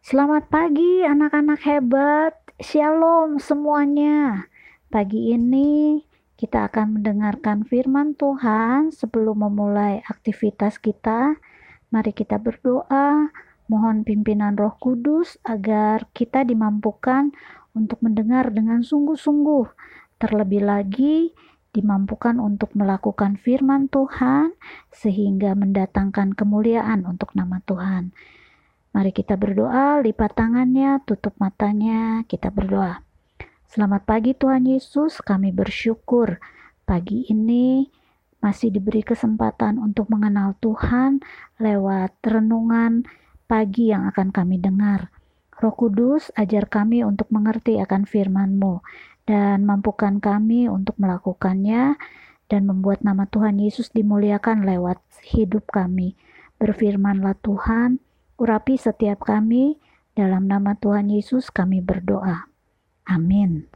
Selamat pagi anak-anak hebat. Shalom semuanya. Pagi ini kita akan mendengarkan firman Tuhan sebelum memulai aktivitas kita. Mari kita berdoa, mohon pimpinan Roh Kudus agar kita dimampukan untuk mendengar dengan sungguh-sungguh. Terlebih lagi dimampukan untuk melakukan firman Tuhan sehingga mendatangkan kemuliaan untuk nama Tuhan. Mari kita berdoa, lipat tangannya, tutup matanya, kita berdoa. Selamat pagi Tuhan Yesus, kami bersyukur pagi ini masih diberi kesempatan untuk mengenal Tuhan lewat renungan pagi yang akan kami dengar. Roh Kudus, ajar kami untuk mengerti akan firman-Mu dan mampukan kami untuk melakukannya dan membuat nama Tuhan Yesus dimuliakan lewat hidup kami. Berfirmanlah Tuhan, Urapi setiap kami, dalam nama Tuhan Yesus kami berdoa. Amin.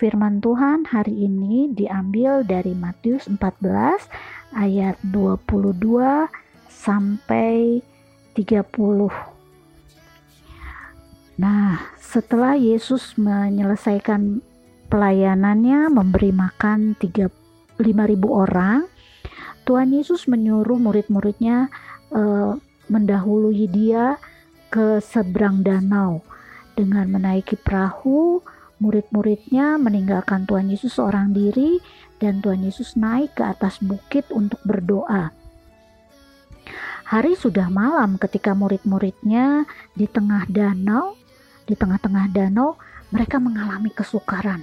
Firman Tuhan hari ini diambil dari Matius 14 ayat 22 sampai 30. Nah, setelah Yesus menyelesaikan pelayanannya memberi makan 5.000 orang, Tuhan Yesus menyuruh murid-muridnya uh, mendahului dia ke seberang danau dengan menaiki perahu murid-muridnya meninggalkan Tuhan Yesus seorang diri dan Tuhan Yesus naik ke atas bukit untuk berdoa. Hari sudah malam ketika murid-muridnya di tengah danau, di tengah-tengah danau, mereka mengalami kesukaran.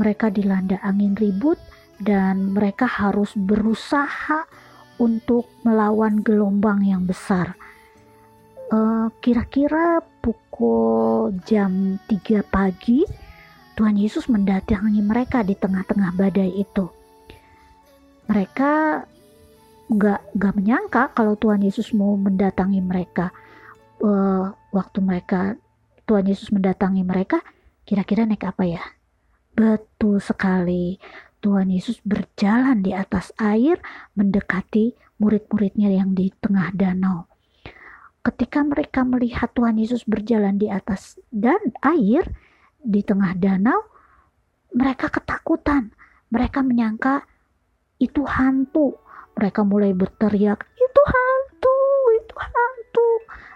Mereka dilanda angin ribut dan mereka harus berusaha untuk melawan gelombang yang besar. Eh, kira-kira pukul jam 3 pagi Tuhan Yesus mendatangi mereka di tengah-tengah badai itu. Mereka nggak nggak menyangka kalau Tuhan Yesus mau mendatangi mereka. Uh, waktu mereka Tuhan Yesus mendatangi mereka, kira-kira naik apa ya? Betul sekali. Tuhan Yesus berjalan di atas air mendekati murid-muridnya yang di tengah danau ketika mereka melihat Tuhan Yesus berjalan di atas dan air di tengah danau, mereka ketakutan. Mereka menyangka itu hantu. Mereka mulai berteriak, "Itu hantu, itu hantu."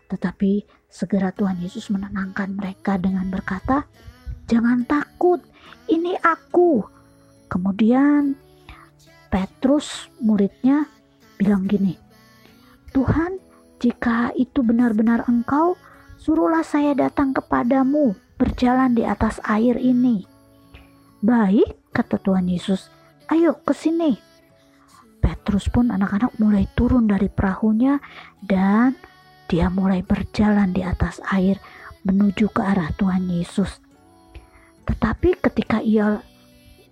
Tetapi segera Tuhan Yesus menenangkan mereka dengan berkata, "Jangan takut, ini aku." Kemudian Petrus muridnya bilang gini, "Tuhan, jika itu benar-benar engkau, suruhlah saya datang kepadamu berjalan di atas air ini. Baik, kata Tuhan Yesus, ayo ke sini. Petrus pun anak-anak mulai turun dari perahunya dan dia mulai berjalan di atas air menuju ke arah Tuhan Yesus. Tetapi ketika ia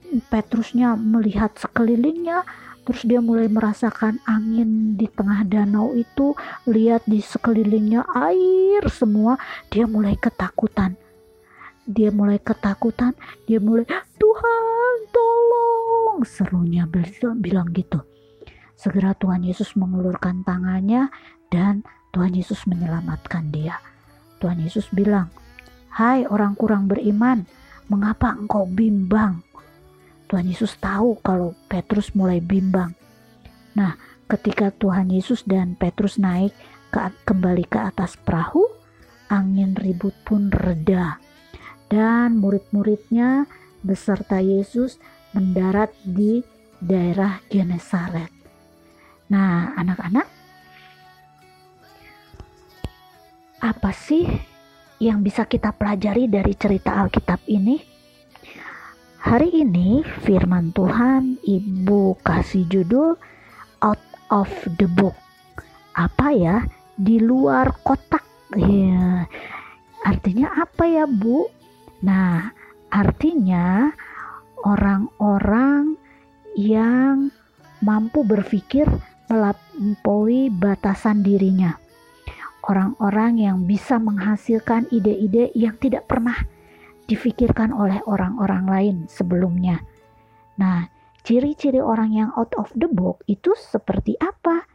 Petrusnya melihat sekelilingnya, Terus dia mulai merasakan angin di tengah danau itu, lihat di sekelilingnya air semua, dia mulai ketakutan. Dia mulai ketakutan, dia mulai Tuhan tolong, serunya bilang gitu. Segera Tuhan Yesus mengulurkan tangannya dan Tuhan Yesus menyelamatkan dia. Tuhan Yesus bilang, "Hai orang kurang beriman, mengapa engkau bimbang?" Tuhan Yesus tahu kalau Petrus mulai bimbang. Nah, ketika Tuhan Yesus dan Petrus naik ke, kembali ke atas perahu, angin ribut pun reda. Dan murid-muridnya beserta Yesus mendarat di daerah Genesaret. Nah, anak-anak, apa sih yang bisa kita pelajari dari cerita Alkitab ini? Hari ini firman Tuhan Ibu kasih judul Out of the Book. Apa ya? Di luar kotak. Ya. Artinya apa ya, Bu? Nah, artinya orang-orang yang mampu berpikir melampaui batasan dirinya. Orang-orang yang bisa menghasilkan ide-ide yang tidak pernah difikirkan oleh orang-orang lain sebelumnya. Nah, ciri-ciri orang yang out of the box itu seperti apa?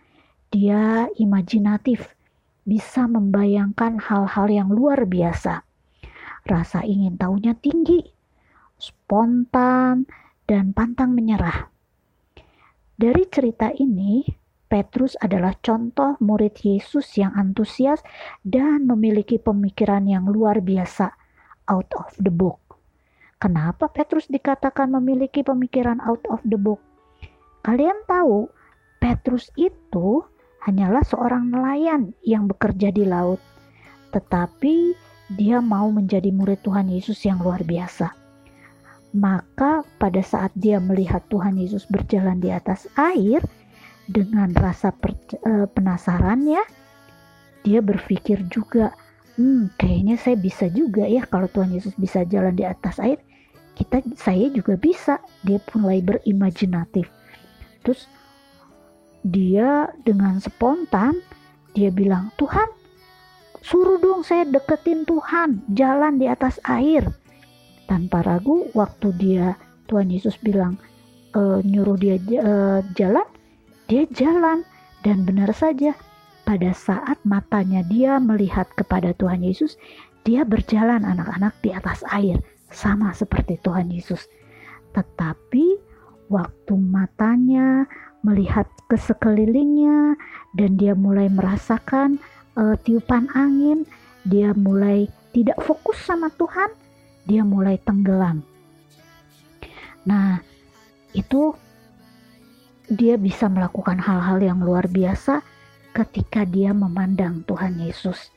Dia imajinatif, bisa membayangkan hal-hal yang luar biasa. Rasa ingin tahunya tinggi, spontan, dan pantang menyerah. Dari cerita ini, Petrus adalah contoh murid Yesus yang antusias dan memiliki pemikiran yang luar biasa out of the book. Kenapa Petrus dikatakan memiliki pemikiran out of the book? Kalian tahu, Petrus itu hanyalah seorang nelayan yang bekerja di laut, tetapi dia mau menjadi murid Tuhan Yesus yang luar biasa. Maka, pada saat dia melihat Tuhan Yesus berjalan di atas air, dengan rasa uh, penasarannya dia berpikir juga hmm kayaknya saya bisa juga ya kalau Tuhan Yesus bisa jalan di atas air kita saya juga bisa. Dia mulai berimajinatif. Terus dia dengan spontan dia bilang Tuhan suruh dong saya deketin Tuhan jalan di atas air. Tanpa ragu waktu dia Tuhan Yesus bilang e, nyuruh dia e, jalan dia jalan. Dan benar saja pada saat matanya dia melihat kepada Tuhan Yesus, dia berjalan anak-anak di atas air sama seperti Tuhan Yesus. Tetapi waktu matanya melihat ke sekelilingnya dan dia mulai merasakan uh, tiupan angin, dia mulai tidak fokus sama Tuhan, dia mulai tenggelam. Nah, itu dia bisa melakukan hal-hal yang luar biasa ketika dia memandang Tuhan Yesus.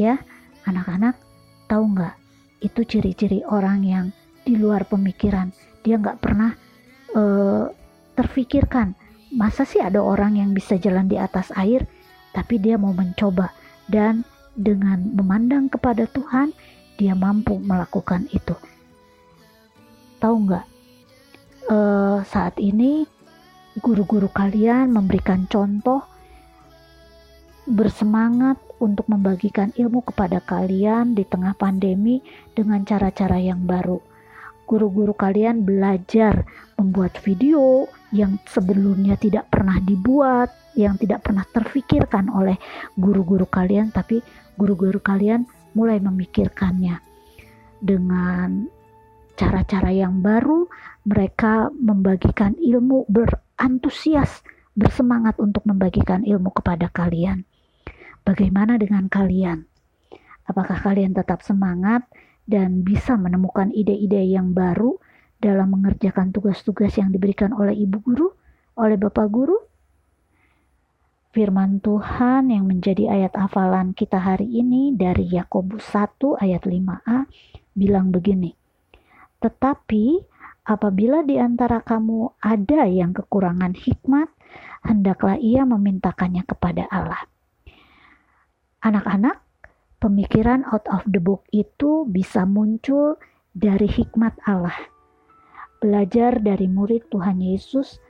Ya, anak-anak, tahu nggak? Itu ciri-ciri orang yang di luar pemikiran. Dia nggak pernah uh, terfikirkan, masa sih ada orang yang bisa jalan di atas air, tapi dia mau mencoba dan dengan memandang kepada Tuhan, dia mampu melakukan itu. Tahu nggak? Uh, saat ini guru-guru kalian memberikan contoh bersemangat untuk membagikan ilmu kepada kalian di tengah pandemi dengan cara-cara yang baru. Guru-guru kalian belajar membuat video yang sebelumnya tidak pernah dibuat, yang tidak pernah terfikirkan oleh guru-guru kalian, tapi guru-guru kalian mulai memikirkannya dengan cara-cara yang baru. Mereka membagikan ilmu ber antusias, bersemangat untuk membagikan ilmu kepada kalian. Bagaimana dengan kalian? Apakah kalian tetap semangat dan bisa menemukan ide-ide yang baru dalam mengerjakan tugas-tugas yang diberikan oleh ibu guru, oleh bapak guru? Firman Tuhan yang menjadi ayat hafalan kita hari ini dari Yakobus 1 ayat 5a bilang begini. Tetapi Apabila di antara kamu ada yang kekurangan hikmat, hendaklah ia memintakannya kepada Allah. Anak-anak, pemikiran out of the book itu bisa muncul dari hikmat Allah. Belajar dari murid Tuhan Yesus,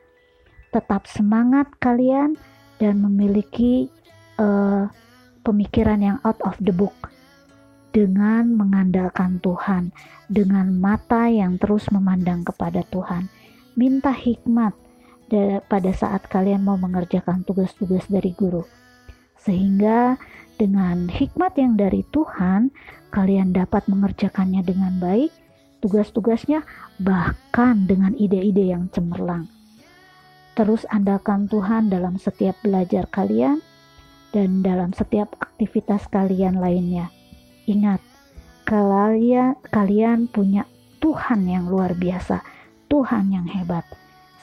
tetap semangat kalian dan memiliki uh, pemikiran yang out of the book dengan mengandalkan Tuhan, dengan mata yang terus memandang kepada Tuhan. Minta hikmat pada saat kalian mau mengerjakan tugas-tugas dari guru, sehingga dengan hikmat yang dari Tuhan, kalian dapat mengerjakannya dengan baik, tugas-tugasnya, bahkan dengan ide-ide yang cemerlang. Terus andalkan Tuhan dalam setiap belajar kalian dan dalam setiap aktivitas kalian lainnya. Ingat, kalian kalian punya Tuhan yang luar biasa, Tuhan yang hebat.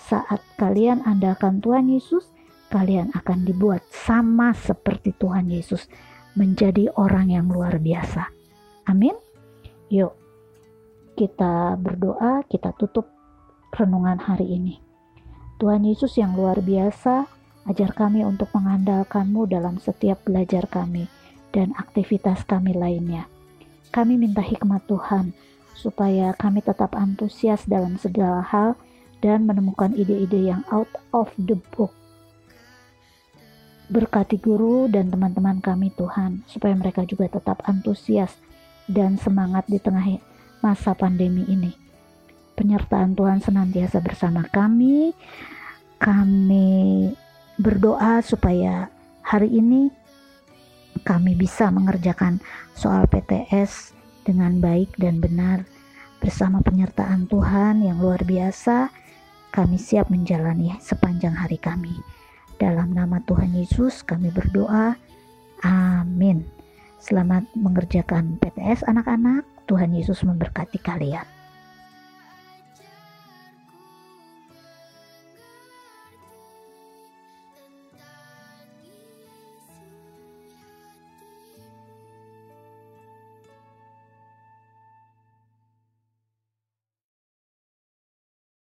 Saat kalian andalkan Tuhan Yesus, kalian akan dibuat sama seperti Tuhan Yesus, menjadi orang yang luar biasa. Amin. Yuk, kita berdoa, kita tutup renungan hari ini. Tuhan Yesus yang luar biasa, ajar kami untuk mengandalkanmu dalam setiap belajar kami dan aktivitas kami lainnya. Kami minta hikmat Tuhan supaya kami tetap antusias dalam segala hal dan menemukan ide-ide yang out of the book. Berkati guru dan teman-teman kami Tuhan, supaya mereka juga tetap antusias dan semangat di tengah masa pandemi ini penyertaan Tuhan senantiasa bersama kami. Kami berdoa supaya hari ini kami bisa mengerjakan soal PTS dengan baik dan benar bersama penyertaan Tuhan yang luar biasa. Kami siap menjalani sepanjang hari kami. Dalam nama Tuhan Yesus kami berdoa. Amin. Selamat mengerjakan PTS anak-anak. Tuhan Yesus memberkati kalian.